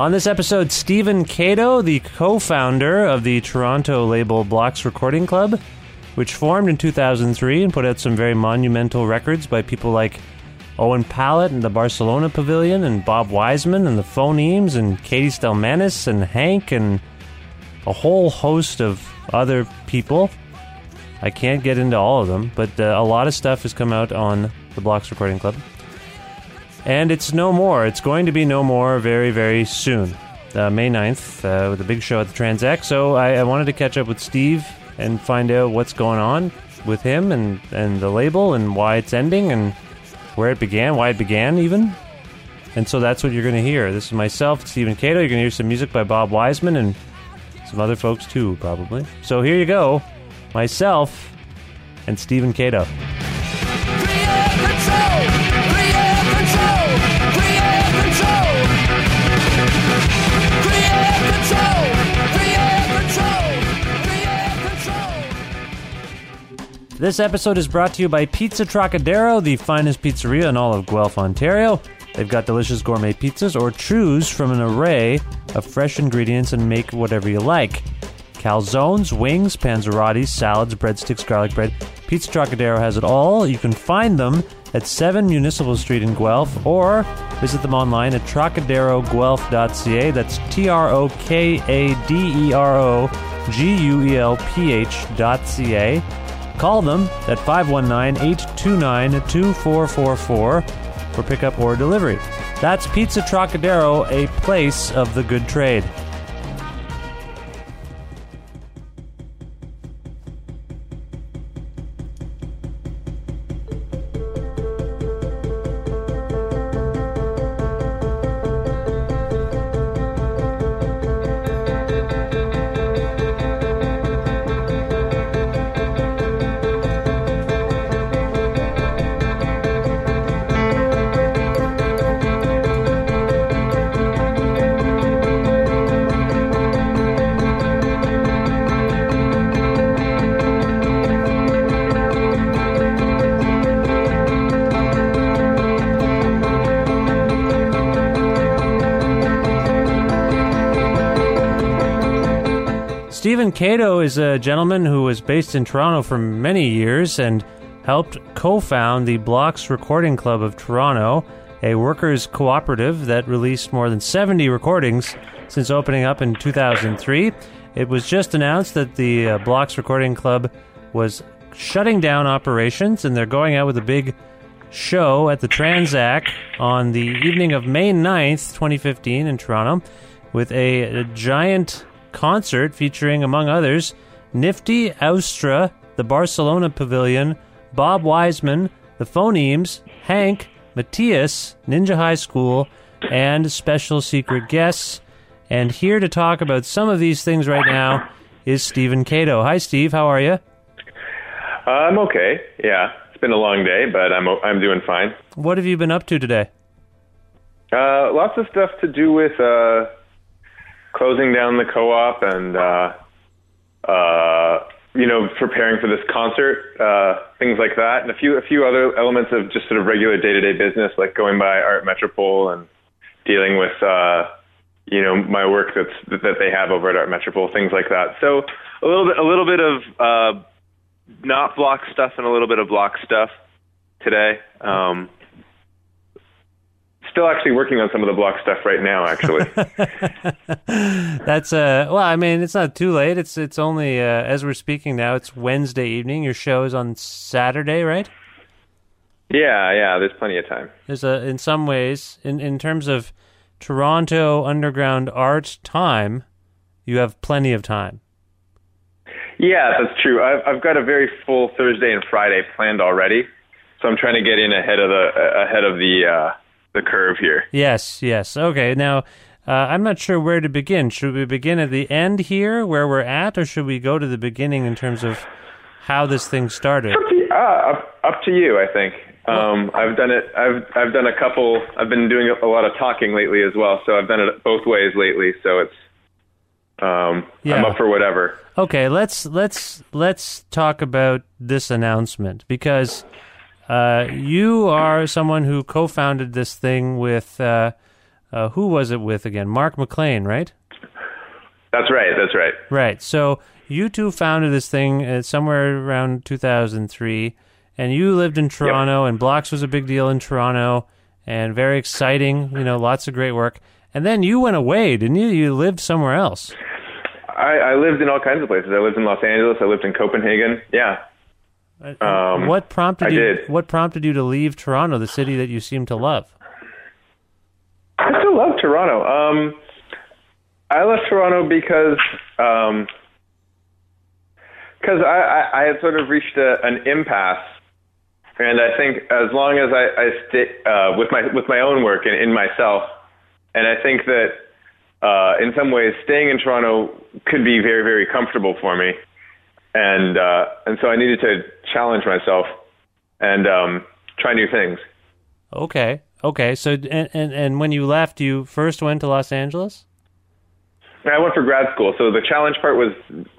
On this episode, Stephen Kado, the co founder of the Toronto label Blocks Recording Club, which formed in 2003 and put out some very monumental records by people like Owen Pallett and the Barcelona Pavilion, and Bob Wiseman and the Phonemes, and Katie Stelmanis and Hank, and a whole host of other people. I can't get into all of them, but uh, a lot of stuff has come out on the Blocks Recording Club. And it's no more. It's going to be no more very, very soon. Uh, May 9th, uh, with a big show at the Tranzac. So I, I wanted to catch up with Steve and find out what's going on with him and, and the label and why it's ending and where it began, why it began, even. And so that's what you're going to hear. This is myself, Stephen Kado. You're going to hear some music by Bob Wiseman and some other folks too, probably. So here you go myself and Stephen Kado. This episode is brought to you by Pizza Trocadero, the finest pizzeria in all of Guelph, Ontario. They've got delicious gourmet pizzas or choose from an array of fresh ingredients and make whatever you like. Calzones, wings, panzerotti, salads, breadsticks, garlic bread. Pizza Trocadero has it all. You can find them at 7 Municipal Street in Guelph or visit them online at trocaderoguelph.ca. That's T R O K A D E R O G U E L P H.ca. Call them at 519 829 2444 for pickup or delivery. That's Pizza Trocadero, a place of the good trade. Stephen Kado is a gentleman who was based in Toronto for many years and helped co found the Blocks Recording Club of Toronto, a workers' cooperative that released more than 70 recordings since opening up in 2003. It was just announced that the uh, Blocks Recording Club was shutting down operations and they're going out with a big show at the Tranzac on the evening of May 9th, 2015, in Toronto, with a, a giant concert featuring, among others, Nifty Austra, the Barcelona Pavilion, Bob Wiseman, the Phonemes, Hank, Matthias, Ninja High School, and special secret guests. And here to talk about some of these things right now is Stephen Kado. Hi, Steve. How are you? Uh, I'm okay. Yeah, it's been a long day, but I'm I'm doing fine. What have you been up to today? Uh, lots of stuff to do with uh, closing down the co-op and uh, uh, you know, preparing for this concert, uh, things like that, and a few a few other elements of just sort of regular day to day business, like going by Art Metropole and dealing with, uh, you know, my work that's that they have over at Art Metropole, things like that. So a little bit a little bit of uh, not block stuff and a little bit of block stuff today. Um, still actually working on some of the block stuff right now actually. That's uh well i mean it's not too late. It's it's only uh, as we're speaking now it's wednesday evening. Your show is on saturday right? Yeah yeah there's plenty of time. There's a in some ways in in terms of toronto underground art time you have plenty of time. Yeah that's true. I've i've got a very full thursday and friday planned already so i'm trying to get in ahead of the ahead of the uh the curve here. Yes, yes. Okay. Now, uh, I'm not sure where to begin. Should we begin at the end here, where we're at, or should we go to the beginning in terms of how this thing started? Up to, uh, up, up to you, I think. Um, I've done it. I've I've done a couple. I've been doing a lot of talking lately as well. So I've done it both ways lately. So it's um, yeah. I'm up for whatever. Okay, let's let's let's talk about this announcement because uh, you are someone who co-founded this thing with uh, uh, who was it with again? Mark McLean, right? That's right. That's right. Right. So you two founded this thing uh, somewhere around 2003, and you lived in Toronto, yep. and Blocks was a big deal in Toronto, and very exciting. You know, lots of great work. And then you went away, didn't you? You lived somewhere else. I, I lived in all kinds of places. I lived in Los Angeles. I lived in Copenhagen. Yeah, um, what prompted I you? Did. What prompted you to leave Toronto, the city that you seem to love? I still love Toronto. Um, I left Toronto because um, cause I, I, I had sort of reached a, an impasse, and I think as long as I, I stay uh, with my with my own work and in myself, and I think that uh, in some ways staying in Toronto could be very very comfortable for me and uh, and so I needed to challenge myself and um, try new things. Okay, okay. So and, and and when you left, you first went to Los Angeles. I went for grad school, so the challenge part was,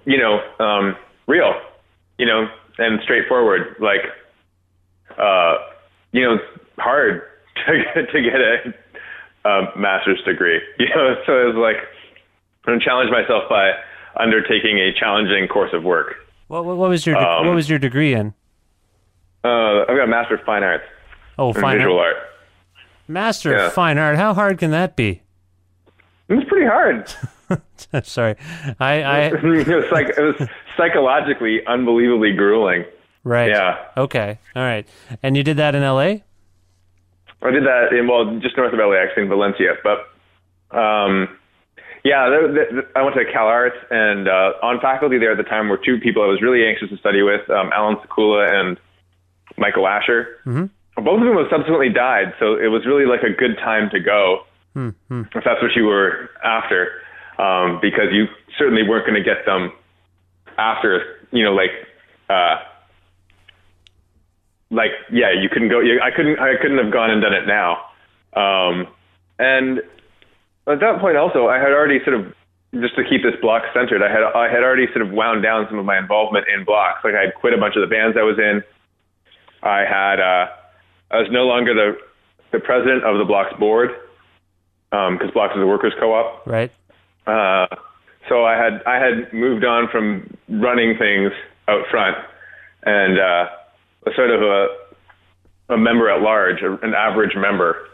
you know, um, real, you know, and straightforward. Like, uh, you know, hard to get, to get a, a master's degree. You know, so it was like I'm gonna challenge myself by undertaking a challenging course of work. What, what was your um, what was your degree in? Uh, I've got a master of fine arts. Oh, fine visual art. art. Master yeah. of fine art. How hard can that be? It was pretty hard. Sorry, I, I it was like it was psychologically unbelievably grueling. Right. Yeah. Okay. All right. And you did that in L.A. I did that in well, just north of LA, actually in Valencia. But um, yeah, I went to Cal Arts, and uh, on faculty there at the time were two people I was really anxious to study with, um, Allan Sekula and Michael Asher. Mm-hmm. Both of them have subsequently died, so it was really like a good time to go, mm-hmm. if that's what you were after, um, because you certainly weren't going to get them after, you know, like, uh, like yeah, you couldn't go. I couldn't. I couldn't have gone and done it now. Um, and at that point, also, I had already sort of just to keep this block centered. I had I had already sort of wound down some of my involvement in blocks. Like I had quit a bunch of the bands I was in. I had uh, I was no longer the the president of the blocks board because um, blocks is a workers co-op. Right. Uh, so I had I had moved on from running things out front and uh, a sort of a a member at large, an average member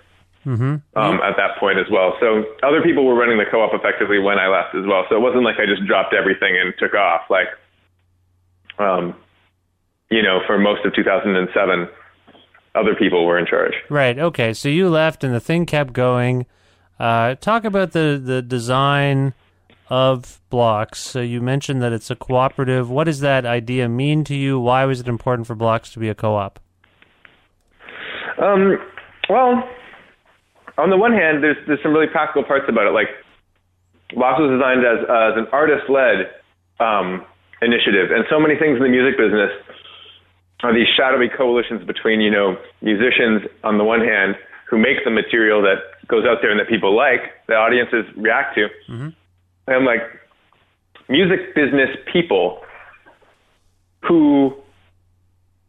mm-hmm. um, at that point as well. So other people were running the co-op effectively when I left as well. So it wasn't like I just dropped everything and took off. Like, um, you know, for most of 2007, other people were in charge. Right. Okay. So you left, and the thing kept going. Uh, talk about the the design of blocks. So you mentioned that it's a cooperative. What does that idea mean to you? Why was it important for blocks to be a co-op? Um, well, on the one hand, there's there's some really practical parts about it. Like Blocks was designed as as an artist-led um, initiative, and so many things in the music business are these shadowy coalitions between you know musicians on the one hand who make the material that goes out there and that people like, the audiences react to, mm-hmm. and like music business people who,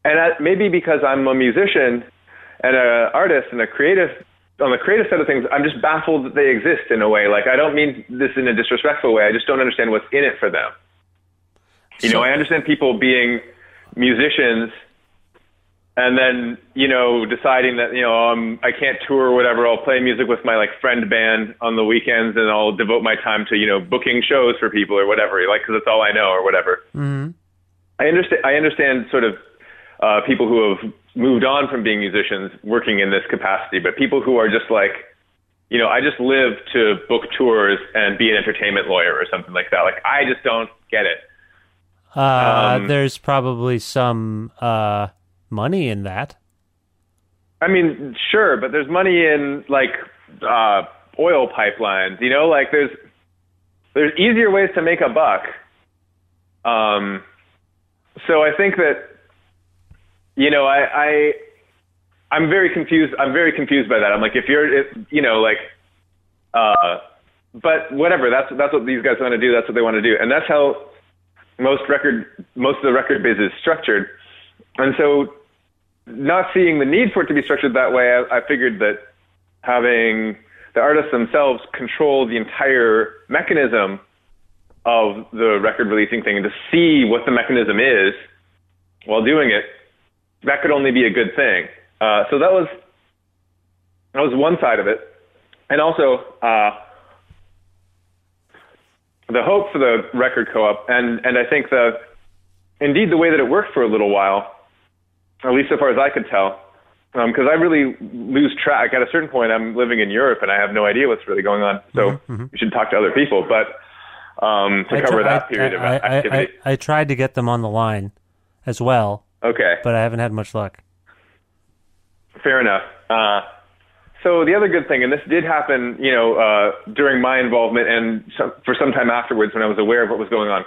and I, maybe because I'm a musician and an artist and a creative, on the creative side of things, I'm just baffled that they exist in a way. Like I don't mean this in a disrespectful way. I just don't understand what's in it for them. You know, I understand people being musicians and then you know deciding that you know um, I can't tour or whatever. I'll play music with my like friend band on the weekends, and I'll devote my time to you know booking shows for people or whatever, like because it's all I know or whatever. Mm-hmm. I understand. I understand sort of uh, people who have moved on from being musicians working in this capacity, but people who are just like, you know, I just live to book tours and be an entertainment lawyer or something like that. Like I just don't get it. Uh, Um, there's probably some uh, money in that. I mean, sure, but there's money in like uh, oil pipelines. You know, like there's there's easier ways to make a buck. Um, so I think that you know I, I I'm very confused. I'm very confused by that. I'm like, if you're, if, you know, like, uh, but whatever. That's that's what these guys want to do. That's what they want to do, and that's how most record most of the record biz is structured. And so not seeing the need for it to be structured that way, I, I figured that having the artists themselves control the entire mechanism of the record releasing thing and to see what the mechanism is while doing it, that could only be a good thing. Uh, so that was that was one side of it, and also uh, the hope for the record co-op, and and I think the indeed the way that it worked for a little while at least so far as I could tell. Because I really lose track. At a certain point, I'm living in Europe and I have no idea what's really going on. So we should talk to other people. But um, to I cover tr- that I- period of I, I, activity. I, I tried to get them on the line as well, okay, but I haven't had much luck. fair enough. Uh, so the other good thing, and this did happen, you know, uh, during my involvement and some, for some time afterwards when I was aware of what was going on,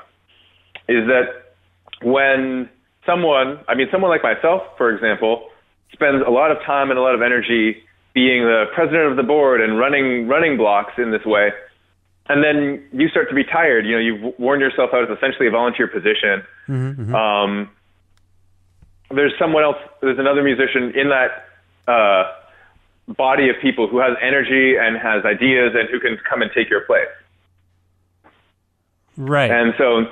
is that when someone, I mean, someone like myself, for example, spends a lot of time and a lot of energy being the president of the board and running running blocks in this way, and then you start to be tired. You know, you've worn yourself out as essentially a volunteer position. Um, there's someone else. There's another musician in that uh, body of people who has energy and has ideas and who can come and take your place. Right. And so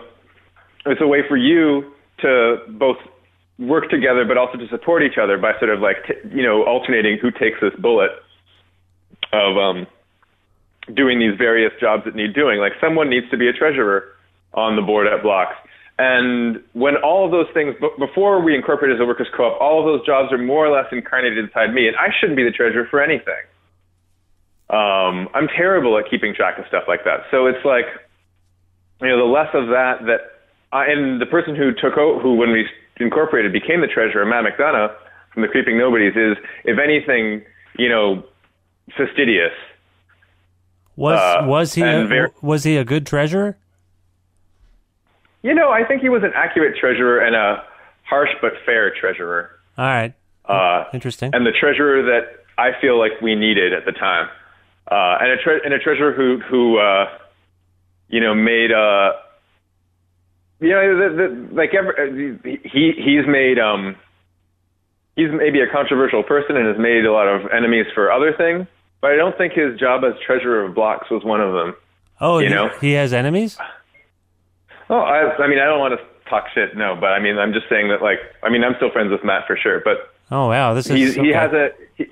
it's a way for you to both work together, but also to support each other by sort of like, t- you know, alternating who takes this bullet of um, doing these various jobs that need doing. Like someone needs to be a treasurer on the board at Blocks. And when all of those things, before we incorporated as a workers' co-op, all of those jobs are more or less incarnated inside me, and I shouldn't be the treasurer for anything. Um, I'm terrible at keeping track of stuff like that. So it's like, you know, the less of that that, I, and the person who took over, who when we incorporated became the treasurer, Matt McDonough from the Creeping Nobodies, is if anything, you know, fastidious. was uh, was he a, ver- was he a good treasurer? You know, I think he was an accurate treasurer and a harsh but fair treasurer. All right. Uh, Interesting. and the treasurer that I feel like we needed at the time, uh, and a tre- and a treasurer who who uh, you know made uh, you know the, the, like every, he he's made um he's maybe a controversial person and has made a lot of enemies for other things, but I don't think his job as treasurer of blocks was one of them. oh, you he, know. he has enemies. Oh, I, I mean, I don't want to talk shit, no, but I mean, I'm just saying that, like, I mean, I'm still friends with Matt for sure, but Oh wow, this he is he okay. has a he,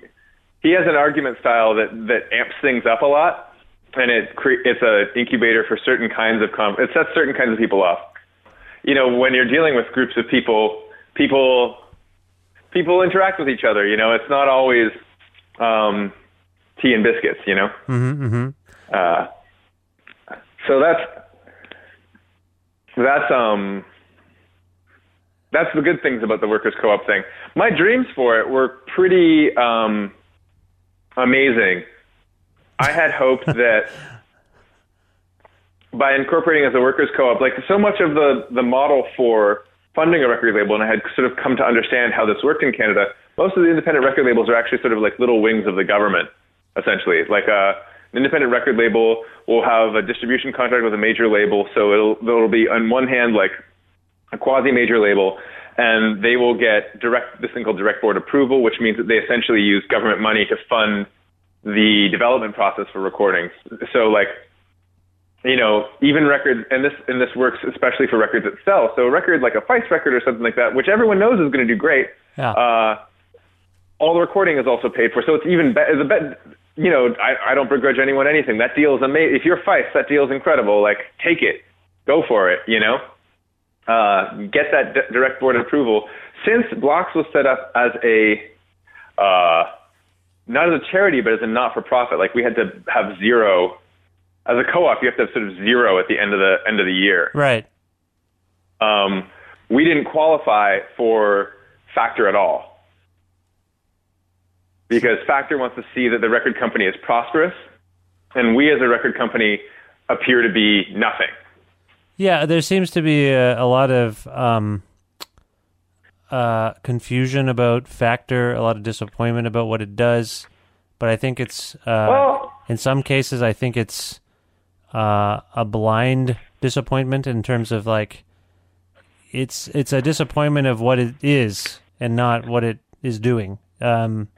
he has an argument style that that amps things up a lot, and it cre- it's a incubator for certain kinds of com- it sets certain kinds of people off. You know, when you're dealing with groups of people, people people interact with each other. You know, it's not always um, tea and biscuits. You know, Mhm, mhm. uh, so that's that's um that's the good things about the workers co-op thing. My dreams for it were pretty um, amazing. I had hoped that by incorporating as a workers co-op, like so much of the the model for funding a record label, and I had sort of come to understand how this worked in Canada. Most of the independent record labels are actually sort of like little wings of the government, essentially. Like uh, an independent record label will have a distribution contract with a major label, so it'll it'll be on one hand like a quasi major label, and they will get direct this thing called direct board approval, which means that they essentially use government money to fund the development process for recordings. So like you know, even records, and this and this works especially for records that sell. So a record like a Feist record or something like that, which everyone knows is going to do great. Yeah. Uh, all the recording is also paid for, so it's even better. The bet, you know, I, I don't begrudge anyone anything. That deal is amazing. If you're Feist, that deal is incredible. Like, take it, go for it. You know, uh, get that d- direct board approval. Since Blocks was set up as a uh, not as a charity, but as a not-for-profit, like we had to have zero as a co-op, you have to have sort of zero at the end of the end of the year. Right. Um, we didn't qualify for Factor at all because Factor wants to see that the record company is prosperous, and we as a record company appear to be nothing. Yeah, there seems to be a, a lot of um, uh, confusion about Factor, a lot of disappointment about what it does. But I think it's uh, Well- in some cases, I think it's uh, a blind disappointment in terms of like it's it's a disappointment of what it is and not what it is doing. Um,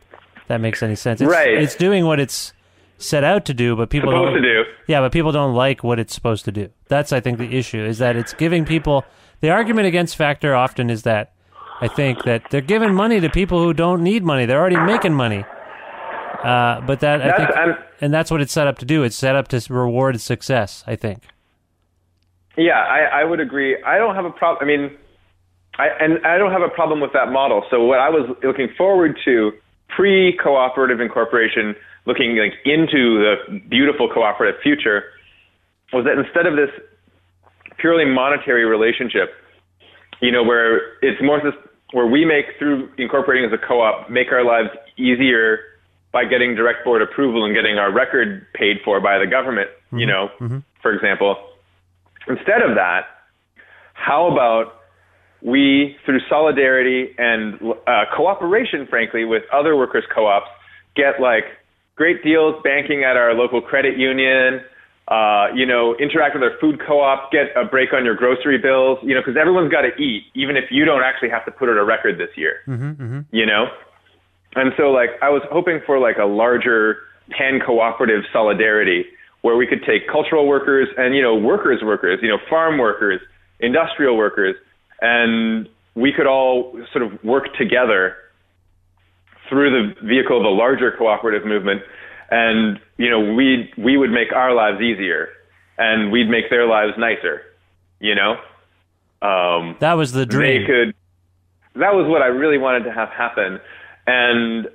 that makes any sense? It's, Right. It's doing what it's set out to do, but people Supposed don't to do. yeah, but people don't like what it's supposed to do. That's I think the issue is that it's giving people the argument against Factor often is that I think that they're giving money to people who don't need money. They're already making money. Uh, but that I think, I'm- and that's what it's set up to do. It's set up to reward success. I think. Yeah, I, I would agree. I don't have a problem. I mean, I, and I don't have a problem with that model. So what I was looking forward to pre-cooperative incorporation, looking like into the beautiful cooperative future, was that instead of this purely monetary relationship, you know, where it's more this where we make through incorporating as a co-op make our lives easier by getting direct board approval and getting our record paid for by the government, you mm-hmm. know, mm-hmm. for example. Instead of that, how about we, through solidarity and uh, cooperation, frankly, with other workers' co-ops, get like great deals banking at our local credit union. Uh, you know, interact with our food co-op, get a break on your grocery bills. You know, because everyone's got to eat, even if you don't actually have to put out a record this year. Mm-hmm, You know, and so like I was hoping for like a larger pan cooperative solidarity where we could take cultural workers and you know workers workers, you know farm workers, industrial workers and we could all sort of work together through the vehicle of a larger cooperative movement and you know we we would make our lives easier and we'd make their lives nicer, you know? Um That was the dream. they could that was what I really wanted to have happen and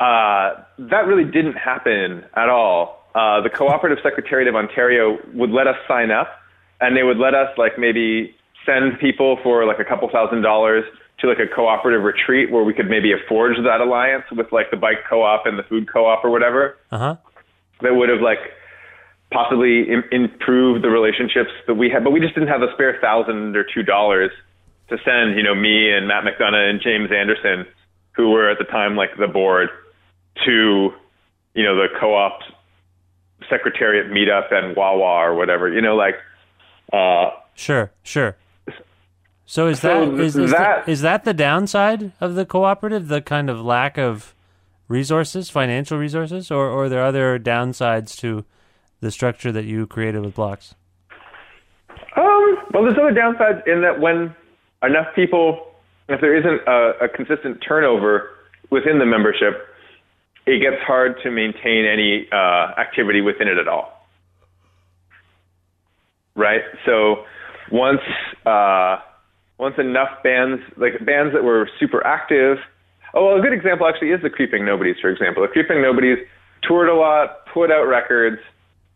uh, that really didn't happen at all. Uh, the Cooperative Secretariat of Ontario would let us sign up and they would let us like maybe send people for like a couple thousand dollars to like a cooperative retreat where we could maybe forge that alliance with like the bike co-op and the food co-op or whatever Uh huh. that would have like possibly Im- improved the relationships that we had, but we just didn't have a spare thousand or two dollars to send, you know, me and Matt McDonough and James Anderson, who were at the time like the board, to, you know, the co-op secretariat meetup and Wawa or whatever, you know, like, uh, Sure. Sure. So is So that is, is, that- the, is that the downside of the cooperative? The kind of lack of resources, financial resources, or or are there other downsides to the structure that you created with blocks? Um, well, there's other downsides in that when enough people, if there isn't a, a consistent turnover within the membership, it gets hard to maintain any uh, activity within it at all. Right? So once uh, once enough bands, like bands that were super active. Oh, well, a good example actually is the Creeping Nobodies, for example. The Creeping Nobodies toured a lot, put out records,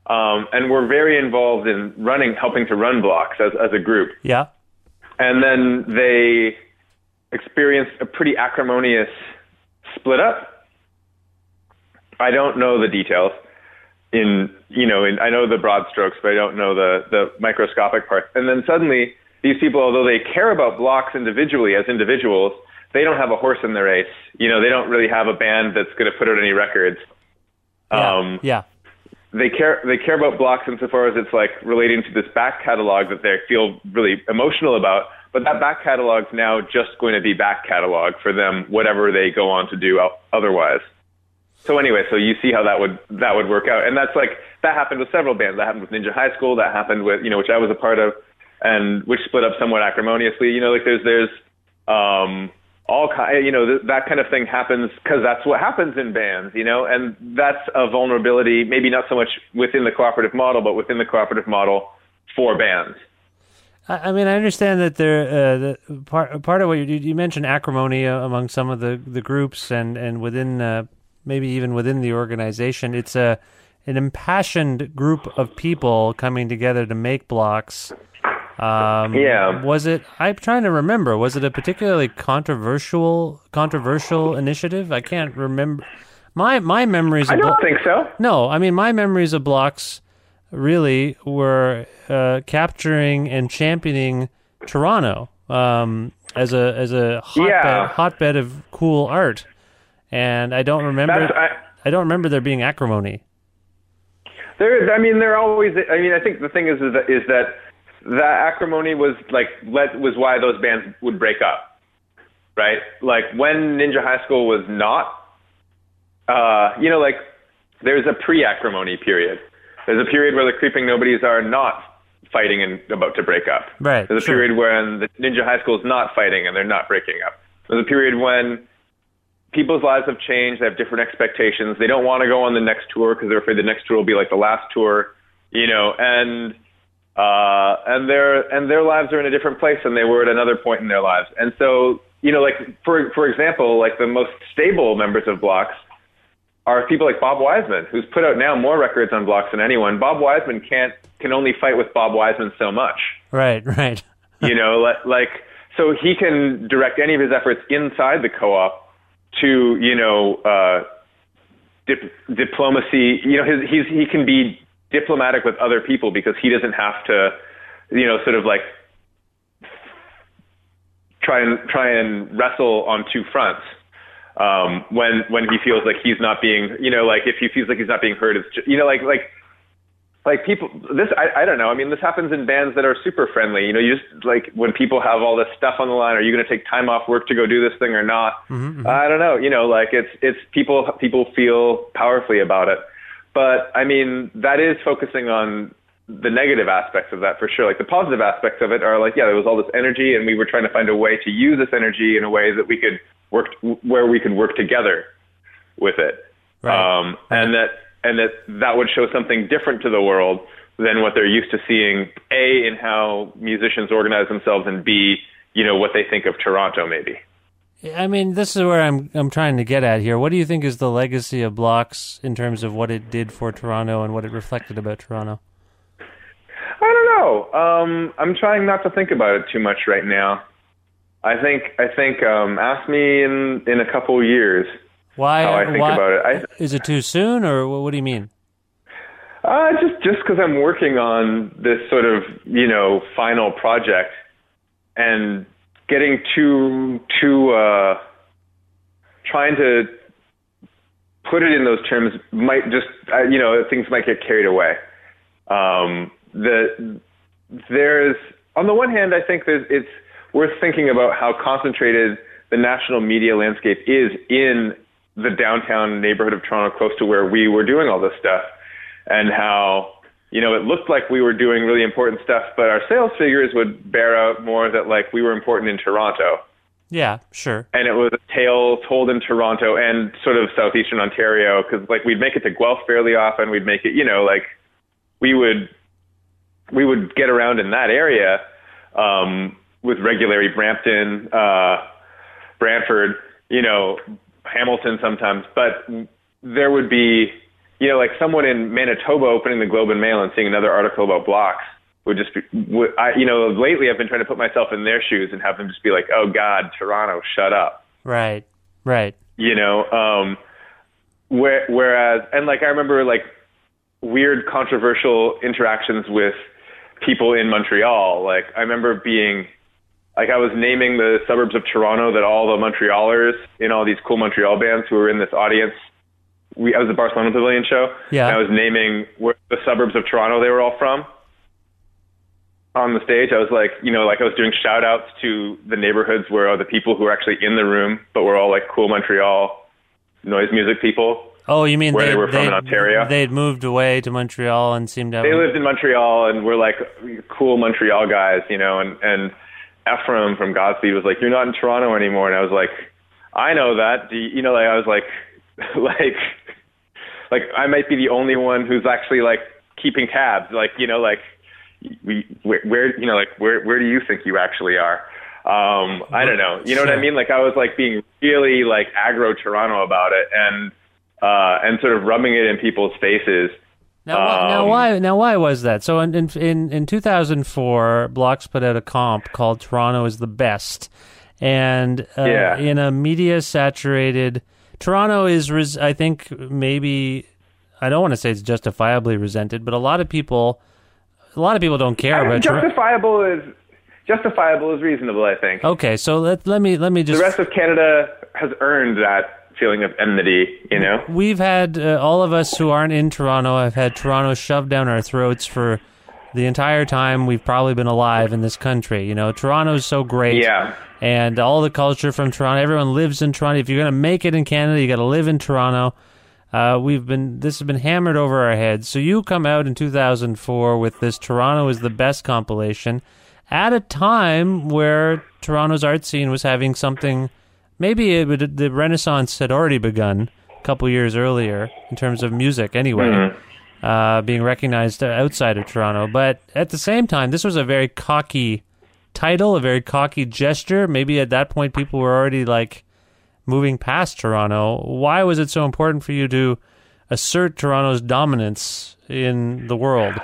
um, and were very involved in running, helping to run blocks as, as a group. Yeah. And then they experienced a pretty acrimonious split up. I don't know the details. In you know, in, I know the broad strokes, but I don't know the the microscopic parts. And then suddenly, these people, although they care about blocks individually as individuals, they don't have a horse in the race. You know, they don't really have a band that's going to put out any records. Yeah. Um, yeah. they care they care about blocks insofar as it's like relating to this back catalog that they feel really emotional about, but that back catalog's now just going to be back catalog for them, whatever they go on to do otherwise. So anyway, so you see how that would that would work out, and that's like that happened with several bands. That happened with Ninja High School. That happened with you know which I was a part of, and which split up somewhat acrimoniously. You know, like there's there's um, all kind you know th- that kind of thing happens because that's what happens in bands. You know, and that's a vulnerability. Maybe not so much within the cooperative model, but within the cooperative model for bands. I mean, I understand that there. Uh, the part part of what you you mentioned acrimony among some of the, the groups and and within uh, maybe even within the organization. It's a an impassioned group of people coming together to make blocks. Um, yeah. Was it? I'm trying to remember. Was it a particularly controversial controversial initiative? I can't remember. My my memories. Of blocks. I don't think so. No, I mean my memories of blocks really were uh, capturing and championing Toronto um, as a as a hotbed yeah. hotbed of cool art and I don't remember. I, I, don't remember there being acrimony. There, I mean, there always. I mean, I think the thing is, is that, is that that acrimony was like let was why those bands would break up, right? Like when Ninja High School was not, uh, you know, like there's a pre-acrimony period. There's a period where the creeping nobodies are not fighting and about to break up. Right. There's a sure. period when the Ninja High School is not fighting and they're not breaking up. There's a period when people's lives have changed. They have different expectations. They don't want to go on the next tour because they're afraid the next tour will be like the last tour, you know, and uh, and their and their lives are in a different place than they were at another point in their lives. And so, you know, like for for example, like the most stable members of Blocks are people like Bob Wiseman, who's put out now more records on Blocks than anyone. Bob Wiseman can't can only fight with Bob Wiseman so much. Right, right. you know, like, like so he can direct any of his efforts inside the co-op to you know uh, dip- diplomacy. You know, his, he's he can be diplomatic with other people because he doesn't have to, you know, sort of like try and try and wrestle on two fronts. Um, when when he feels like he's not being, you know, like if he feels like he's not being heard, it's just, you know, like like like people this I, I don't know i mean this happens in bands that are super friendly you know you just like when people have all this stuff on the line are you going to take time off work to go do this thing or not mm-hmm, mm-hmm. i don't know you know like it's it's people people feel powerfully about it but i mean that is focusing on the negative aspects of that for sure like the positive aspects of it are like yeah there was all this energy and we were trying to find a way to use this energy in a way that we could work where we could work together with it right. um and that and that that would show something different to the world than what they're used to seeing. A in how musicians organize themselves, and B, you know, what they think of Toronto, maybe. I mean, this is where I'm I'm trying to get at here. What do you think is the legacy of Blocks in terms of what it did for Toronto and what it reflected about Toronto? I don't know. Um, I'm trying not to think about it too much right now. I think I think um, ask me in in a couple years. Why? How I think why, about it. I, is it too soon, or what do you mean? Uh, just just because I'm working on this sort of you know final project and getting too too uh, trying to put it in those terms might just uh, you know things might get carried away. Um, the there's on the one hand I think there's it's worth thinking about how concentrated the national media landscape is in the downtown neighborhood of Toronto, close to where we were doing all this stuff, and how you know it looked like we were doing really important stuff, but our sales figures would bear out more that like we were important in Toronto. Yeah, sure. And it was a tale told in Toronto and sort of southeastern Ontario because like we'd make it to Guelph fairly often. We'd make it, you know, like we would we would get around in that area um, with regularity. Brampton, uh, Brantford, you know, Hamilton sometimes, but there would be, you know, like someone in Manitoba opening the Globe and Mail and seeing another article about blocks would just be, would, I, you know, lately I've been trying to put myself in their shoes and have them just be like, oh God, Toronto, shut up. Right, right. You know, um, where, whereas, and like I remember like weird controversial interactions with people in Montreal. Like I remember being like I was naming the suburbs of Toronto that all the Montrealers in all these cool Montreal bands who were in this audience. We I was at the Barcelona Pavilion show. Yeah. And I was naming where the suburbs of Toronto they were all from. on the stage, I was like, you know, like I was doing shout outs to the neighborhoods where are the people who were actually in the room, but were all like cool Montreal noise music people. Oh, you mean Where they, they were from in Ontario? They'd moved away to Montreal and seemed to have. They lived in Montreal and were like cool Montreal guys, you know, and, and Efrim from Godspeed was like, you're not in Toronto anymore. And I was like, I know that. Do you, you know, like I was like, like, like I might be the only one who's actually like keeping tabs. Like, you know, like we, where, where you know, like where, where do you think you actually are? Um, I don't know. You know what I mean? Like I was like being really like aggro Toronto about it and, uh, and sort of rubbing it in people's faces. Now, why- now Um, why? Now, why was that? So, in in in, in 2004, Blocks put out a comp called "Toronto is the Best," and uh, Yeah. in a media saturated, Toronto is, res- I think, maybe I don't want to say it's justifiably resented, but a lot of people, a lot of people don't care about Toronto. justifiable is justifiable is reasonable. I think Okay, so let let me let me just the rest of Canada has earned that feeling of enmity. You know, We've had uh, all of us who aren't in Toronto have had Toronto shoved down our throats for the entire time we've probably been alive in this country. You know, Toronto's so great. Yeah. And all the culture from Toronto, everyone lives in Toronto. If you're going to make it in Canada, you got to live in Toronto. Uh, we've been this has been hammered over our heads. So you come out in 2004 with this Toronto is the best compilation at a time where Toronto's art scene was having something maybe it the renaissance had already begun a couple years earlier in terms of music anyway uh, being recognized outside of toronto but at the same time this was a very cocky title a very cocky gesture maybe at that point people were already like moving past toronto why was it so important for you to assert toronto's dominance in the world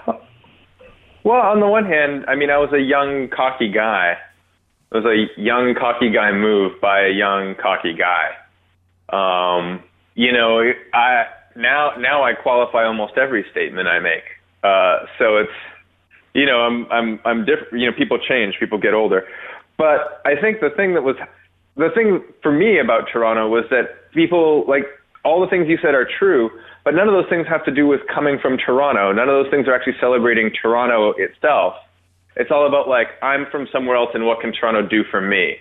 Well, on the one hand, I mean, I was a young, cocky guy. It was a young, cocky guy move by a young, cocky guy. Um, you know, I now now I qualify almost every statement I make. Uh, so it's, you know, I'm I'm I'm different. You know, people change, people get older, but I think the thing that was the thing for me about Toronto was that people like all the things you said are true, but none of those things have to do with coming from Toronto. None of those things are actually celebrating Toronto itself. It's all about like I'm from somewhere else and what can Toronto do for me?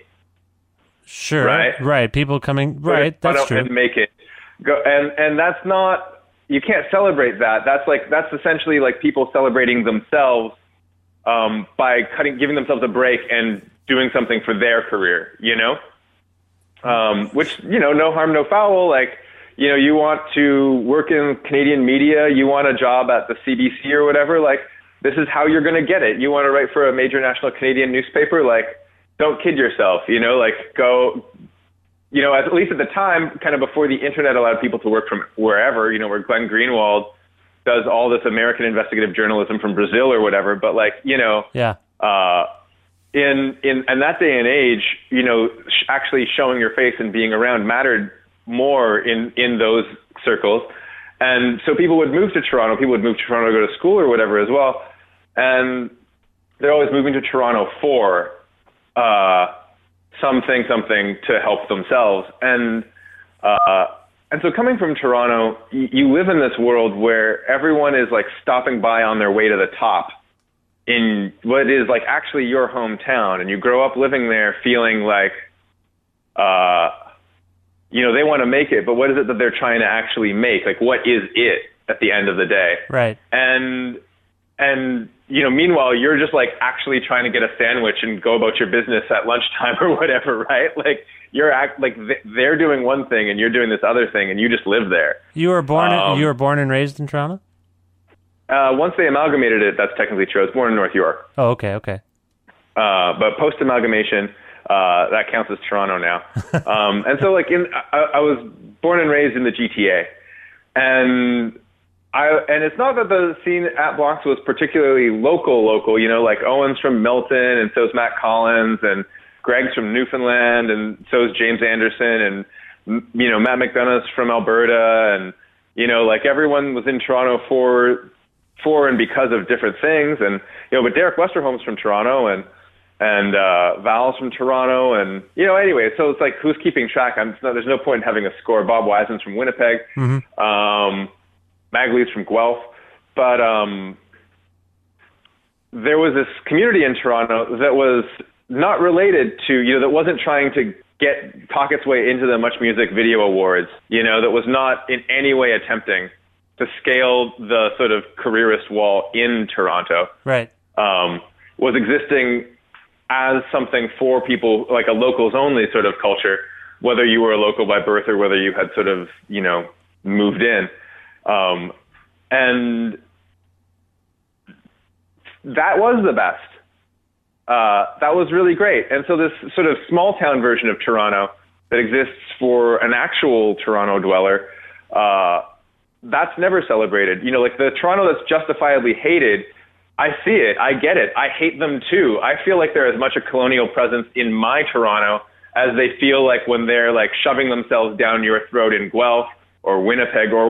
sure Right. right people coming right that's true make it go and and that's not you can't celebrate that. That's like that's essentially like people celebrating themselves um, by cutting giving themselves a break and doing something for their career, you know? Um, which, you know, no harm, no foul. Like, you know, you want to work in Canadian media, you want a job at the CBC or whatever, like this is how you're going to get it. You want to write for a major national Canadian newspaper, like don't kid yourself, you know, like go you know, at least at the time, kind of before the internet allowed people to work from wherever, you know, where Glenn Greenwald does all this American investigative journalism from Brazil or whatever. But like, you know, yeah uh, in in in that day and age, you know, sh- actually showing your face and being around mattered more in in those circles. And so people would move to Toronto. People would move to Toronto to go to school or whatever as well. And they're always moving to Toronto for uh, something, something to help themselves. And uh, and so coming from Toronto, you, you live in this world where everyone is like stopping by on their way to the top in what is like actually your hometown, and you grow up living there, feeling like, uh, you know, they want to make it, but what is it that they're trying to actually make? Like, what is it at the end of the day? right and and you know meanwhile you're just like actually trying to get a sandwich and go about your business at lunchtime or whatever right? Like you're act like th- they're doing one thing and you're doing this other thing and you just live there. You were born Um, you were born and raised in toronto? Uh once they amalgamated it that's technically true. I was born in north york. Oh okay okay. Uh but post amalgamation uh that counts as toronto now. Um and so like in I, I was born and raised in the gta and I and it's not that the scene at Blocks was particularly local, local. You know, like Owen's from Milton, and so's Matt Collins, and Greg's from Newfoundland, and so's James Anderson, and you know Matt McDonough's from Alberta, and you know like everyone was in Toronto for for and because of different things, and you know, but Derek Westerholm's from Toronto, and and uh, Val's from Toronto, and you know, anyway, so it's like who's keeping track? I'm, no, there's no point in having a score. Bob Wiseman's from Winnipeg. Um, Magley's from Guelph, but um, there was this community in Toronto that was not related to, you know, that wasn't trying to get talk its way into the Much Music Video Awards, you know, that was not in any way attempting to scale the sort of careerist wall in Toronto. Right. Um, was existing as something for people like a locals only sort of culture, whether you were a local by birth or whether you had sort of, you know, moved in. Um, and that was the best. Uh, that was really great. And so this sort of small town version of Toronto that exists for an actual Toronto dweller, uh, that's never celebrated. You know, like the Toronto that's justifiably hated, I see it, I get it, I hate them too. I feel like they're as much a colonial presence in my Toronto as they feel like when they're like shoving themselves down your throat in Guelph or Winnipeg or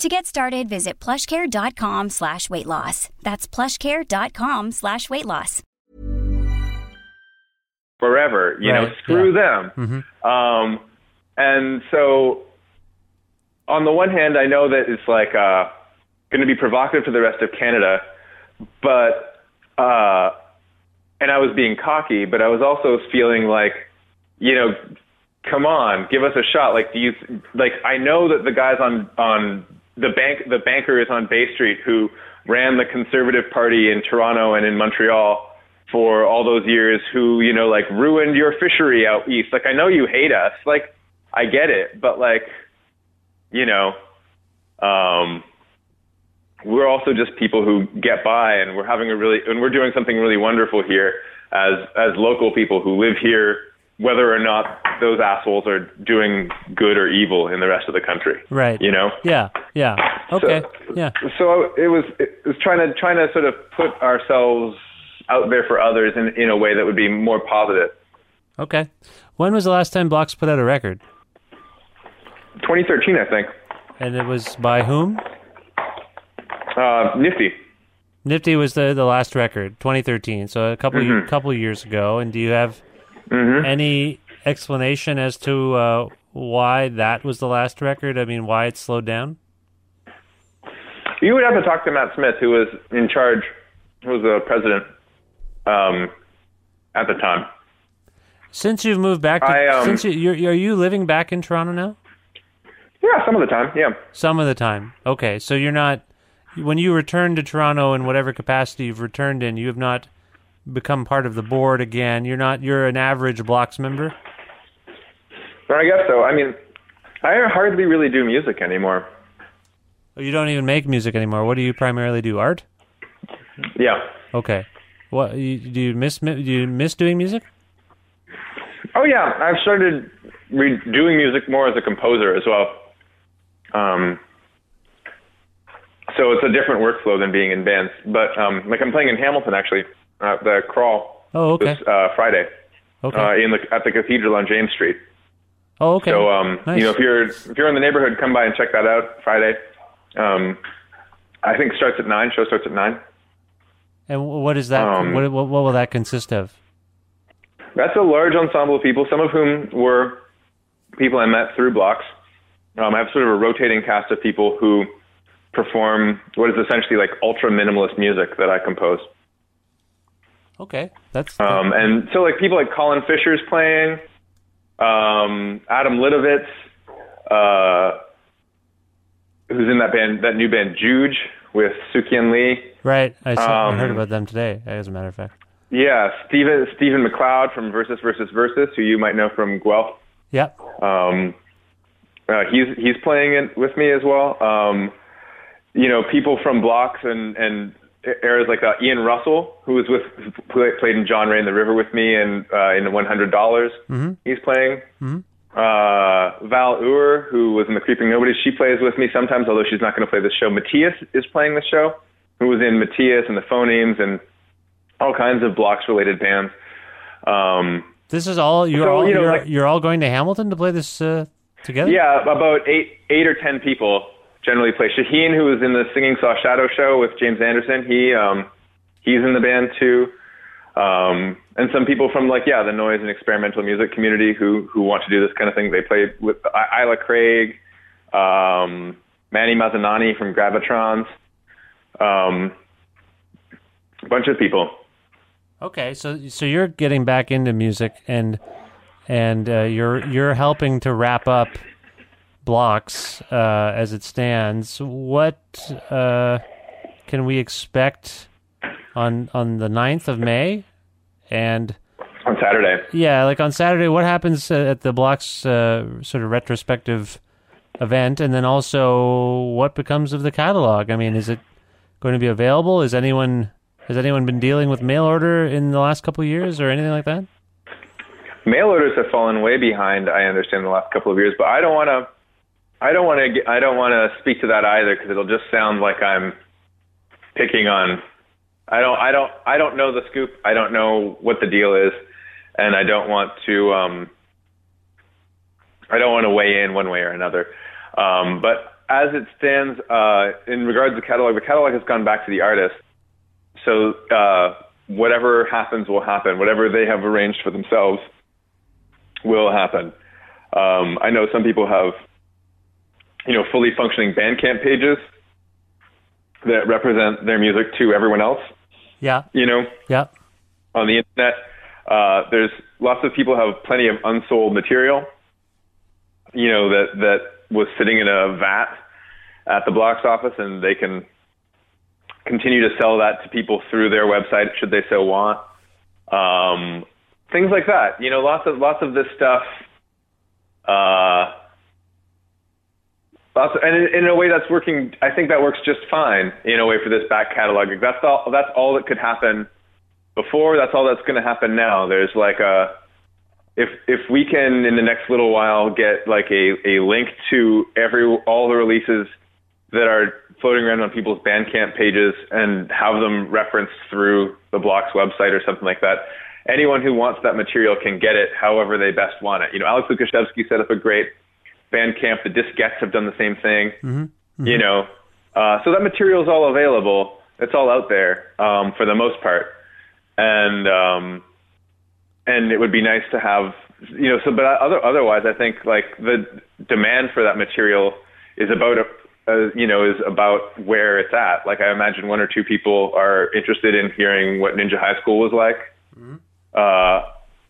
To get started, visit plushcare.com slash weight loss. That's plushcare.com slash weight loss. forever. You know, screw yeah. them. Um, and so, on the one hand, I know that it's like uh, going to be provocative to the rest of Canada, but uh, and I was being cocky, but I was also feeling like, you know, come on, give us a shot. Like, do you like? I know that the guys on on the bank, the banker is on Bay Street who ran the Conservative Party in Toronto and in Montreal for all those years who, you know, like ruined your fishery out east. Like I know you hate us. Like I get it, but like, you know, um we're also just people who get by and we're having a really and we're doing something really wonderful here as as local people who live here whether or not those assholes are doing good or evil in the rest of the country. Right. You know? Yeah. Yeah. Okay. yeah. So it was it was trying to trying to sort of put ourselves out there for others in in a way that would be more positive. Okay. When was the last time Blocks put out a record? 2013, I think. And it was by whom? Uh, Nifty. Nifty was the the last record, 2013. So a couple Mm-hmm. couple years ago. And do you have any explanation as to uh, why that was the last record? I mean, why it slowed down? You would have to talk to Matt Smith, who was in charge, who was the president um, at the time. Since you've moved back, to, I, um, since you, you're, are you living back in Toronto now? Yeah, some of the time. Yeah. Some of the time. Okay, so you're not when you return to Toronto in whatever capacity you've returned in, you have not become part of the board again. You're not. You're an average blocks member. But I guess so. I mean, I hardly really do music anymore. Oh, You don't even make music anymore. What do you primarily do? Art. Yeah. Okay. What you, do you miss? Do you miss doing music? Oh yeah, I've started re- doing music more as a composer as well. Um, so it's a different workflow than being in bands. But um, like I'm playing in Hamilton actually, uh, the Crawl Oh, okay. this uh, Friday Okay. uh, in the at the Cathedral on James Street. oh, okay. So um, Nice. you know if you're if you're in the neighborhood, come by and check that out Friday. Um, I think it starts at nine. Show starts at nine. and what is that? um, what, what what will that consist of? That's a large ensemble of people, some of whom were people I met through blocks. Um, I have sort of a rotating cast of people who perform what is essentially like ultra minimalist music that I compose. Okay, that's Um, and so like people like Colin Fisher's playing, um, Adam Litovitz, uh, who's in that band, that new band Juge with Sook-Yin Lee. right. I, saw, I heard um, about them today. As a matter of fact. Yeah, Stephen Stephen McLeod from Versus Versus Versus, who you might know from Guelph. Yep. Um, uh, he's he's playing it with me as well. Um, you know, people from blocks and and eras like uh, Ian Russell, who was with who played in Jon-Rae in the River with me and uh, in One Hundred Dollars. Mm-hmm. He's playing. Mm-hmm. Uh, Val Ur, who was in the Creeping Nobody, she plays with me sometimes, although she's not going to play the show. Matthias is playing the show, who was in Matthias and the Phonemes and all kinds of blocks related bands. Um, This is all you're So, all you know, you're, like- you're all going to Hamilton to play this uh, together. Yeah, about eight eight or ten people generally play. Shaheen, who was in the Singing Saw Shadow show with James Anderson, he um, he's in the band too. Um, and some people from like yeah the noise and experimental music community who who want to do this kind of thing. They play with Isla Craig, um, Manny Mazzanani from Gravitrons, um, a bunch of people. Okay, so so you're getting back into music and and uh, you're you're helping to wrap up blocks uh, as it stands. What uh, can we expect on on the 9th of May? And On Saturday. yeah, like on Saturday, what happens uh, at the blocks uh, sort of retrospective event, and then also what becomes of the catalog? I mean, is it going to be available? Is anyone has anyone been dealing with mail order in the last couple of years or anything like that? mail orders have fallen way behind. I understand the last couple of years, but I don't want to. I don't want to. I don't want to speak to that either because it'll just sound like I'm picking on. I don't. I don't. I don't know the scoop. I don't know what the deal is, and I don't want to. Um, I don't want to weigh in one way or another. Um, but as it stands, uh, in regards to the catalog, the catalog has gone back to the artist. So uh, whatever happens will happen. Whatever they have arranged for themselves will happen. Um, I know some people have, you know, fully functioning Bandcamp pages that represent their music to everyone else. Yeah, You know, yeah. on the internet, uh, there's lots of people have plenty of unsold material. You know that that was sitting in a vat at the blocks office, and they can continue to sell that to people through their website should they so want. Um, things like that. You know, lots of lots of this stuff. Uh, of, and in, in a way that's working. I think that works just fine in a way for this back catalog. That's all. That's all that could happen before. That's all that's going to happen now. There's like a if if we can in the next little while get like a a link to every all the releases that are floating around on people's Bandcamp pages and have them referenced through the Blocks website or something like that. Anyone who wants that material can get it however they best want it. You know, Alex Lukashevsky set up a great Bandcamp. The Diskettes have done the same thing. You know, uh, so that material is all available. It's all out there um, for the most part, and um, and it would be nice to have you know. So, but other otherwise, I think like the demand for that material is about a, uh, you know is about where it's at. Like I imagine one or two people are interested in hearing what Ninja High School was like uh,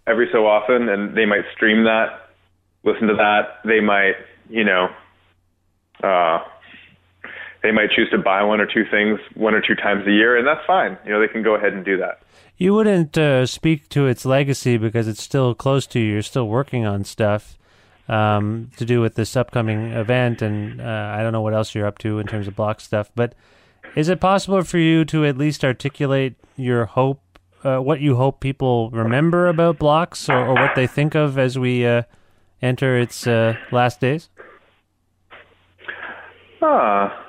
every so often, and they might stream that, listen to that. They might, you know, uh, they might choose to buy one or two things one or two times a year, and that's fine. You know, they can go ahead and do that. You wouldn't uh, speak to its legacy because it's still close to you. You're still working on stuff um, to do with this upcoming event, and uh, I don't know what else you're up to in terms of block stuff. But is it possible for you to at least articulate your hope, uh, what you hope people remember about blocks, or, or what they think of as we uh, enter its uh, last days? Ah,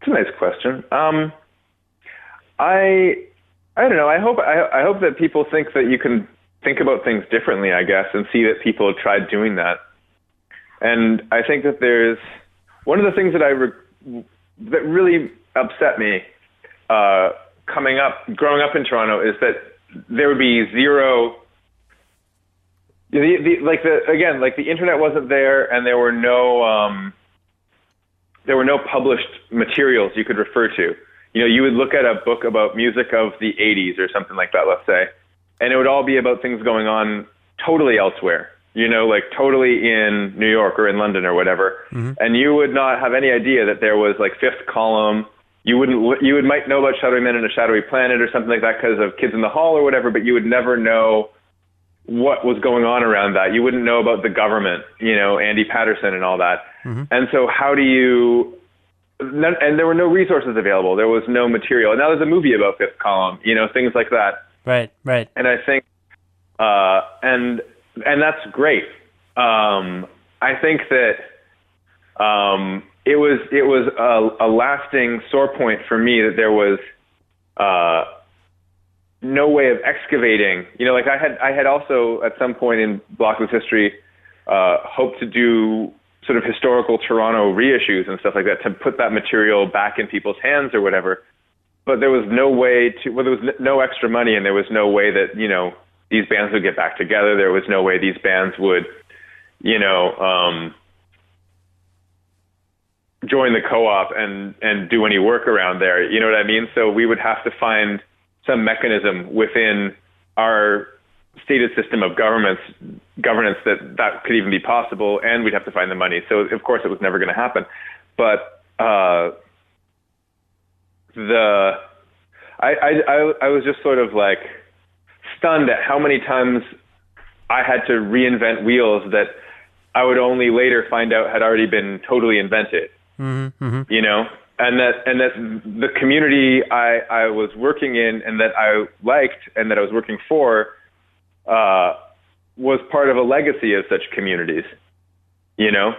it's a nice question. Um, I I don't know. I hope I, I hope that people think that you can think about things differently. I guess and see that people have tried doing that. And I think that there's one of the things that I re- that really upset me uh, coming up, growing up in Toronto, is that there would be zero. The, the, like the again, like the internet wasn't there, and there were no. Um, there were no published materials you could refer to. You know, you would look at a book about music of the 80s or something like that, let's say, and it would all be about things going on totally elsewhere. You know, like totally in New York or in London or whatever. And you would not have any idea that there was like fifth column you wouldn't you would might know about Shadowy Men and a Shadowy Planet or something like that because of Kids in the Hall or whatever, but you would never know what was going on around that. You wouldn't know about the government, you know, Andy Patterson and all that. Mm-hmm. And so, how do you? And there were no resources available. There was no material. And now there's a movie about Fifth Column, you know, things like that. Right, right. And I think, uh, and and that's great. Um, I think that um, it was it was a, a lasting sore point for me that there was uh, no way of excavating. You know, like I had I had also at some point in Blockless history uh, hoped to do sort of historical Toronto reissues and stuff like that to put that material back in people's hands or whatever. But there was no way to. Well, there was no extra money, and there was no way that you know these bands would get back together. There was no way these bands would, you know. Um, join the co-op and and do any work around there. You know what I mean? So we would have to find some mechanism within our stated system of governments governance that that could even be possible, and we'd have to find the money. So of course it was never going to happen. But uh, the I, I I I was just sort of like stunned at how many times I had to reinvent wheels that I would only later find out had already been totally invented Mm-hmm, mm-hmm. you know, and that and that the community I I was working in and that I liked and that I was working for uh, was part of a legacy of such communities, you know,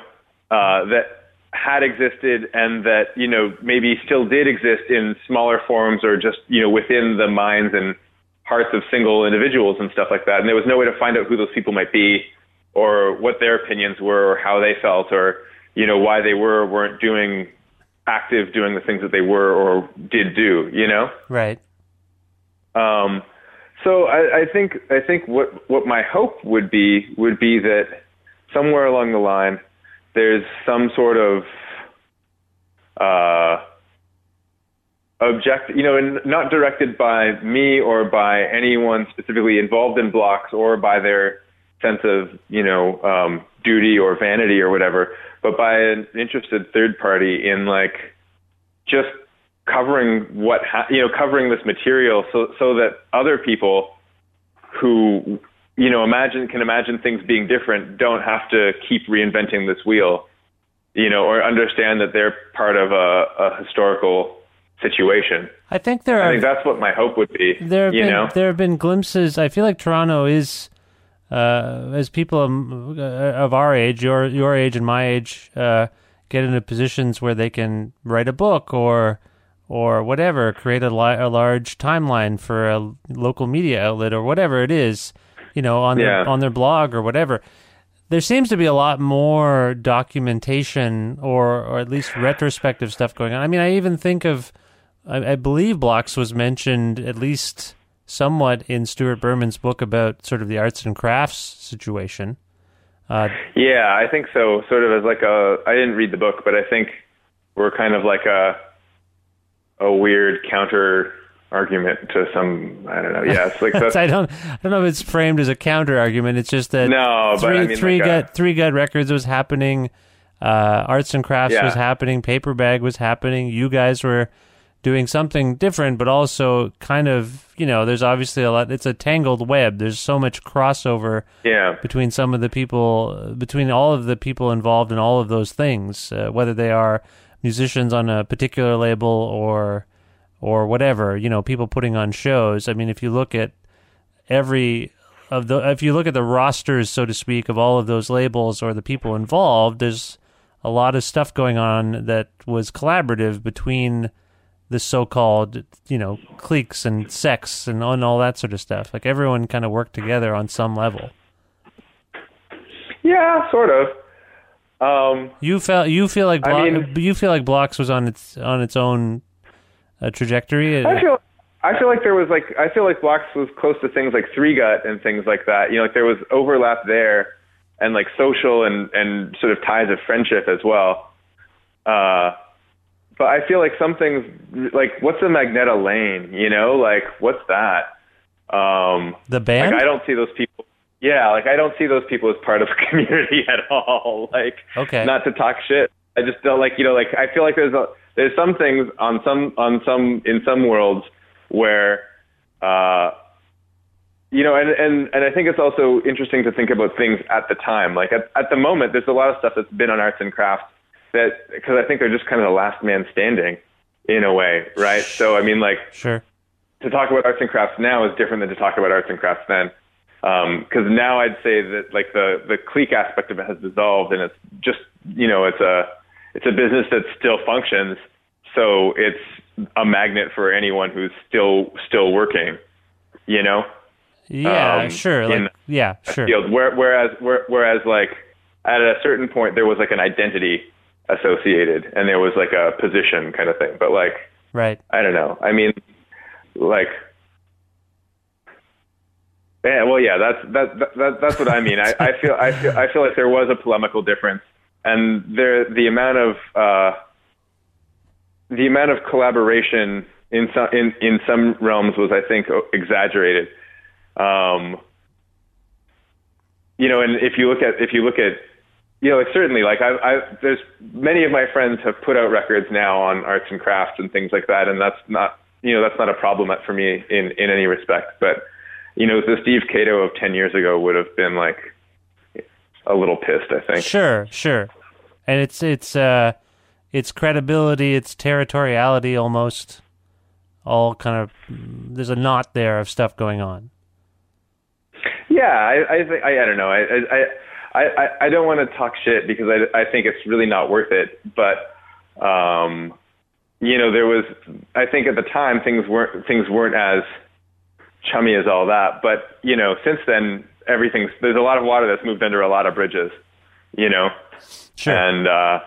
uh, that had existed and that you know maybe still did exist in smaller forms or just you know within the minds and hearts of single individuals and stuff like that. And there was no way to find out who those people might be or what their opinions were or how they felt or you know why they were or weren't doing active doing the things that they were or did do you know Right. um so I, I think I think what what my hope would be would be that somewhere along the line there's some sort of uh object you know and not directed by me or by anyone specifically involved in blocks or by their sense of you know um duty or vanity or whatever but by an interested third party in like just covering what ha- you know covering this material so so that other people who you know imagine can imagine things being different don't have to keep reinventing this wheel you know or understand that they're part of a, a historical situation I think there are, i think that's what my hope would be there have you been know there have been glimpses. I feel like Toronto is, uh, as people um, uh, of our age, your your age and my age, uh, get into positions where they can write a book or or whatever, create a, li- a large timeline for a local media outlet or whatever it is, you know, on Yeah. their on their blog or whatever. There seems to be a lot more documentation or or at least retrospective stuff going on. I mean, I even think of I, I believe Blocks was mentioned at least somewhat in Stuart Berman's book about sort of the arts and crafts situation. Uh, Yeah, I think so. Sort of as like a. I didn't read the book, but I think we're kind of like a a weird counter argument to some. I don't know. Yeah, it's like that's, I don't I don't know if it's framed as a counter argument. It's just that No, but three I mean, three like a- gut three gut records was happening, uh, arts and crafts Yeah. was happening, paper bag was happening. You guys were doing something different, but also kind of you know. There's obviously a lot. It's a tangled web. There's so much crossover yeah, between some of the people, between all of the people involved in all of those things, uh, whether they are musicians on a particular label or or whatever, you know, people putting on shows. I mean, if you look at every of the, if you look at the rosters, so to speak, of all of those labels or the people involved, there's a lot of stuff going on that was collaborative between the so-called, you know, cliques and sects and, and all that sort of stuff. Like everyone kind of worked together on some level. yeah, sort of. Um, You felt you feel like I mean- you feel like Blocks was on its on its own uh, trajectory. I feel. I feel like there was like I feel like Blocks was close to things like Three Gut and things like that. You know, like there was overlap there, and like social and and sort of ties of friendship as well. Uh, but I feel like some things like what's a Magneta Lane? You know, like what's that? Um, the band. like I don't see those people. Yeah, like I don't see those people as part of the community at all. Like, Okay. not to talk shit. I just don't like you know like I feel like there's a there's some things on some on some in some worlds where uh, you know, and, and, and I think it's also interesting to think about things at the time. Like at, at the moment, there's a lot of stuff that's been on arts and crafts that, because I think they're just kind of the last man standing in a way, right? So, I mean, like, Sure. to talk about arts and crafts now is different than to talk about arts and crafts then. Because now I'd say that like the the clique aspect of it has dissolved, and it's just you know it's a it's a business that still functions, so it's a magnet for anyone who's still still working, you know. Yeah, Um, sure. Like, yeah, sure. Field. Where, whereas where, whereas like at a certain point there was like an identity associated, and there was like a position kind of thing. But like Right. I don't know. I mean, like, yeah. Well, yeah. That's that, that, that that's what I mean. I, I feel I feel I feel like there was a polemical difference, and there the amount of uh, the amount of collaboration in some in in some realms was I think exaggerated. Um, you know, and if you look at if you look at you know, like certainly, like I, I, there's many of my friends have put out records now on arts and crafts and things like that, and that's not, you know, that's not a problem for me in in any respect. But you know, the Steve Kado of ten years ago would have been like a little pissed, I think. Sure, sure. And it's it's uh its credibility, its territoriality almost all kind of there's a knot there of stuff going on. Yeah, I, I think I, I don't know. I, I, I, I, I don't want to talk shit because I, I think it's really not worth it. But, um, you know, there was, I think at the time things weren't things weren't as chummy as all that. But you know, since then everything's there's a lot of water that's moved under a lot of bridges. You know, Sure. and uh,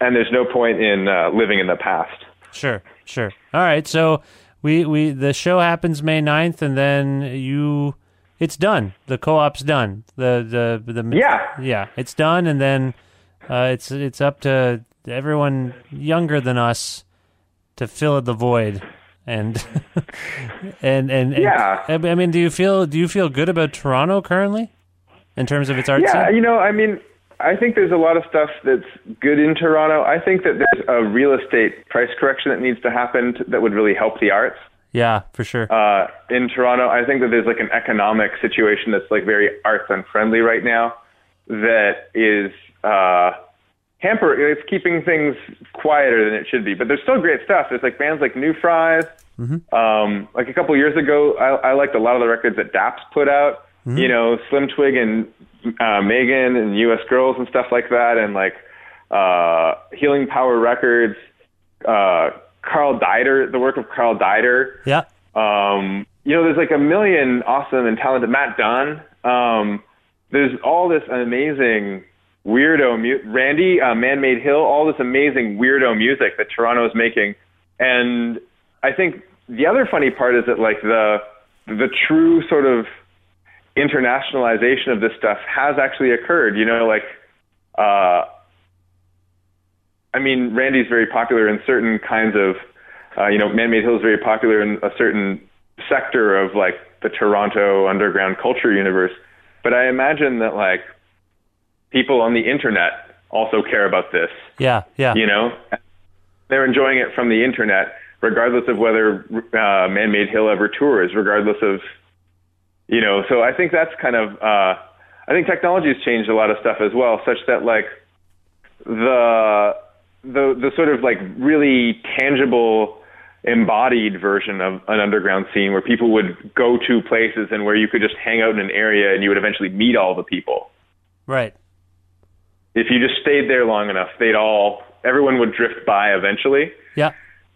and there's no point in uh, living in the past. Sure, sure. All right, so we we the show happens May 9th and then you it's done. The co-op's done. The the the Yeah. Yeah, it's done and then uh, it's it's up to everyone younger than us to fill the void. And and, and and Yeah. I mean, do you feel do you feel good about Toronto currently in terms of its art Yeah, scene? you know, I mean, I think there's a lot of stuff that's good in Toronto. I think that there's a real estate price correction that needs to happen to, that would really help the arts. Yeah, for sure. Uh, in Toronto, I think that there's like an economic situation that's like very arts unfriendly right now that is uh, hamper. It's keeping things quieter than it should be. But there's still great stuff. There's like bands like New Fries. Um, like a couple years ago, I, I liked a lot of the records that Daps put out. You know, Slim Twig and uh, Megan and U.S. Girls and stuff like that, and like uh, Healing Power Records. Uh, Carl Deider, the work of Carl Deider. yeah. Um, you know, there's like a million awesome and talented Matt Dunn. Um, there's all this amazing weirdo mu- Randy, uh, Man Made Hill, all this amazing weirdo music that Toronto is making. And I think the other funny part is that like the the true sort of internationalization of this stuff has actually occurred. You know, like uh, I mean, Randy's very popular in certain kinds of, uh, you know, Man-Made Hill is very popular in a certain sector of like the Toronto underground culture universe. But I imagine that like people on the internet also care about this. Yeah, yeah. You know, they're enjoying it from the internet, regardless of whether uh, Man-Made Hill ever tours, regardless of, you know. So I think that's kind of, uh, I think technology has changed a lot of stuff as well, such that like the the the sort of like really tangible embodied version of an underground scene where people would go to places and where you could just hang out in an area and you would eventually meet all the people Right. if you just stayed there long enough they'd all everyone would drift by eventually Yeah.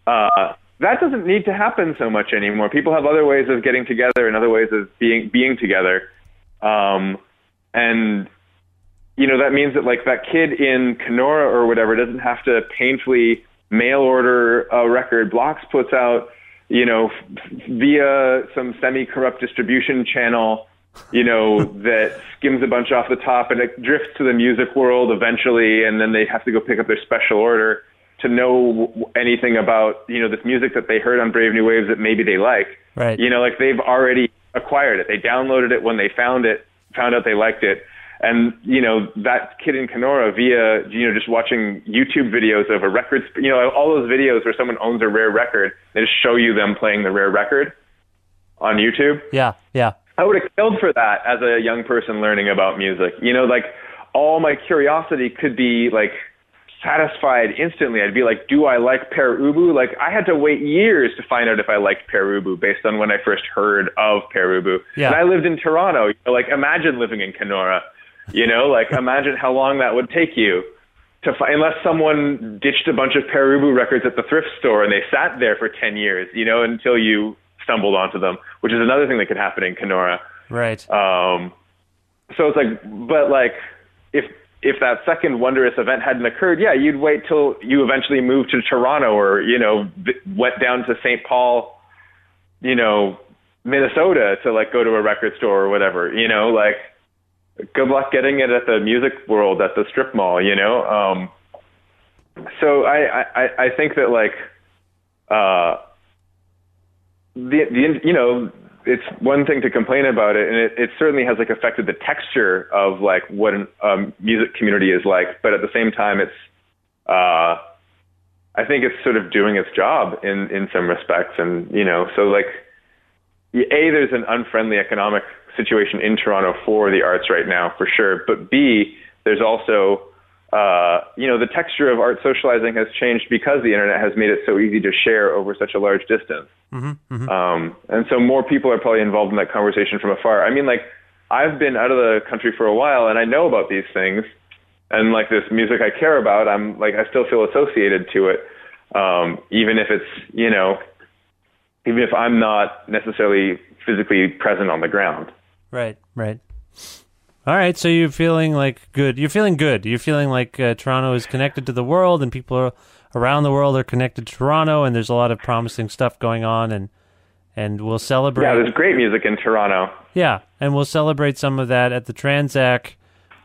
uh, that doesn't need to happen so much anymore. People have other ways of getting together and other ways of being being together, um, and you know that means that like that kid in Kenora or whatever doesn't have to painfully mail order a record. Blocks puts out, you know, f- via some semi-corrupt distribution channel. You know that skims a bunch off the top and it drifts to the music world eventually, and then they have to go pick up their special order to know w- anything about you know this music that they heard on Brave New Waves that maybe they like. Right. You know, like they've already acquired it. They downloaded it when they found it, found out they liked it, And you know that kid in Kenora via you know just watching YouTube videos of a record, you know all those videos where someone owns a rare record, they just show you them playing the rare record on YouTube. Yeah, yeah. I would have killed for that as a young person learning about music. You know, like all my curiosity could be like satisfied instantly. I'd be like, do I like Pere Ubu? Like I had to wait years to find out if I liked Pere Ubu based on when I first heard of Pere Ubu. Yeah. And I lived in Toronto. You know, like imagine living in Kenora. You know, like imagine how long that would take you to find, unless someone ditched a bunch of Pere Ubu records at the thrift store and they sat there for 10 years, you know, until you stumbled onto them, which is another thing that could happen in Kenora. Right. Um, so it's like, but like, if if that second wondrous event hadn't occurred, yeah, you'd wait till you eventually moved to Toronto or you know went down to St. Paul, you know, Minnesota to like go to a record store or whatever. You know, like, good luck getting it at the music world at the strip mall. You know, um, so I I I think that like, uh, the the you know it's one thing to complain about it, and it, it certainly has like affected the texture of like what a um, music community is like. But at the same time, it's uh, I think it's sort of doing its job in in some respects, and you know, so like a there's an unfriendly economic situation in Toronto for the arts right now for sure, but b there's also uh, you know the texture of art socializing has changed because the internet has made it so easy to share over such a large distance. Um, and so more people are probably involved in that conversation from afar. I mean, like, I've been out of the country for a while and I know about these things. And like this music I care about, I'm like, I still feel associated to it. Um, even if it's, you know, even if I'm not necessarily physically present on the ground. Right, right. All right, so you're feeling like good. You're feeling good. You're feeling like uh, Toronto is connected to the world, and people are, around the world are connected to Toronto, and there's a lot of promising stuff going on, and and we'll celebrate. Yeah, there's great music in Toronto Yeah, and we'll celebrate some of that at the Tranzac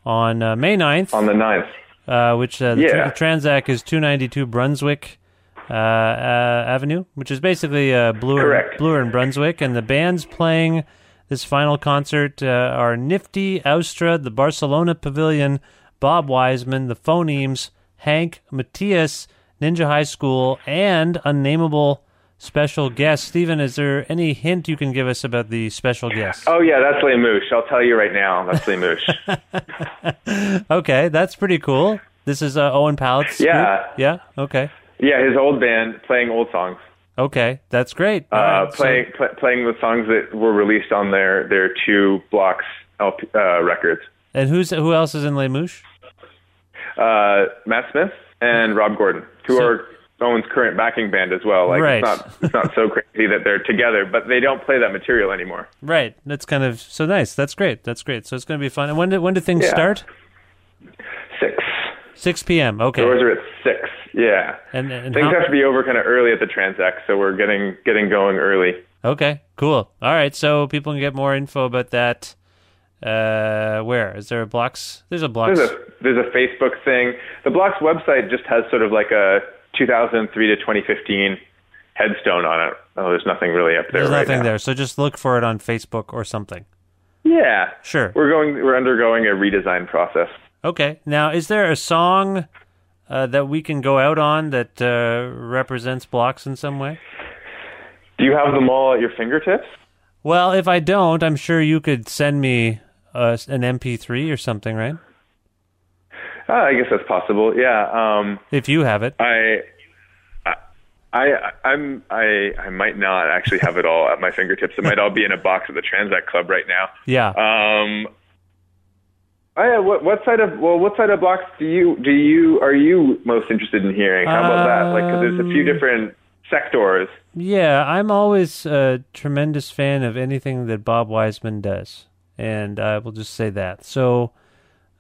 on uh, May 9th, on the 9th. uh, which uh, the, Yeah. the Tranzac is 292 Brunswick uh, uh, Avenue, which is basically uh, Bloor, Correct. Bloor and Brunswick, and the bands playing this final concert uh, are Nifty, Austra, the Barcelona Pavilion, Bob Wiseman, the Phonemes, Hank, Matthias, Ninja High School, and unnameable special guest. Stephen, is there any hint you can give us about the special guest? Oh yeah, that's Les Mouches. I'll tell you right now. That's Les Mouches. Okay, that's pretty cool. This is uh, Owen Pallett's Yeah. group? Yeah. Okay. Yeah, his old band playing old songs. Okay, that's great. Uh, right, so- playing pl- playing the songs that were released on their their two blocks LP, uh, records. and who's who else is in Les Mouches? Uh, Matt Smith and Rob Gordon, who So- are Owen's current backing band as well. Like Right. it's not it's not so crazy that they're together, but they don't play that material anymore. Right. That's kind of so nice. That's great. That's great. So it's going to be fun. And when do when do things Yeah. start? Six. Six p.m. Okay. Doors are at six. Yeah. And, and Things how- have to be over kind of early at the Tranzac, so we're getting getting going early. Okay. Cool. All right. So people can get more info about that. Uh, where is there a blocks? There's a blocks. There's a there's a Facebook thing. The Blocks website just has sort of like a 2003 to 2015 headstone on it. Oh, there's nothing really up there There's right nothing now. there. So just look for it on Facebook or something. Yeah, Sure. We're going. We're undergoing a redesign process. Okay. Now, is there a song uh, that we can go out on that uh, represents blocks in some way? Do you have them all at your fingertips? Well, if I don't, I'm sure you could send me uh, an MP3 or something, right? Uh, I guess that's possible. Yeah. Um, If you have it. I. I- I I'm I I might not actually have it all at my fingertips. It might all be in a box at the Tranzac Club right now. Yeah. Um, I, what, what side of well, what side of blocks do you do you are you most interested in hearing? How about that? Like, cause there's a few Um, different sectors. Yeah, I'm always a tremendous fan of anything that Bob Wiseman does, and I will just say that. So,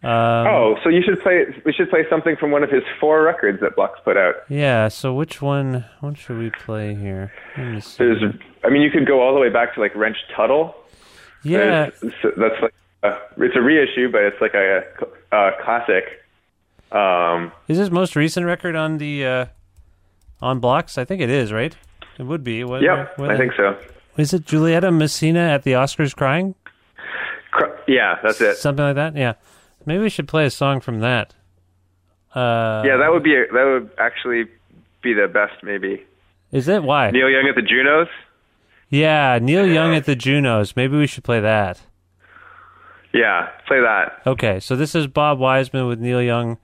um, oh, so you should play. We should play something from one of his four records that Blocks put out. yeah. So which one? What should we play here? Let me see. There's, I mean, you could go all the way back to like Wrench Tuttle. yeah, There's- that's like uh, it's a reissue, but it's like a, a classic. Um, is his most recent record on the uh, on blocks? I think it is, right? It would be. What, yeah, I think so. Is it Giulietta Masina at the Oscars crying? Yeah, that's it. Something like that. Yeah, maybe we should play a song from that. Uh, yeah, that would be a, that would actually be the best. Maybe is it why Neil Young at the Junos? Yeah, Neil Young at the Junos. Maybe we should play that. Yeah, play that. Okay, so this is Bob Wiseman with Neil Young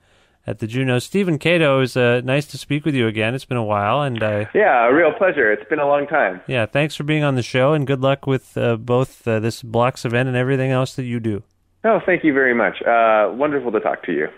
at the Juno. Stephen Kado, is uh, nice to speak with you again. It's been a while, and uh, yeah, a real pleasure. It's been a long time. Yeah, thanks for being on the show, and good luck with uh, both uh, this blocks event and everything else that you do. Oh, thank you very much. Uh, wonderful to talk to you.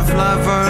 of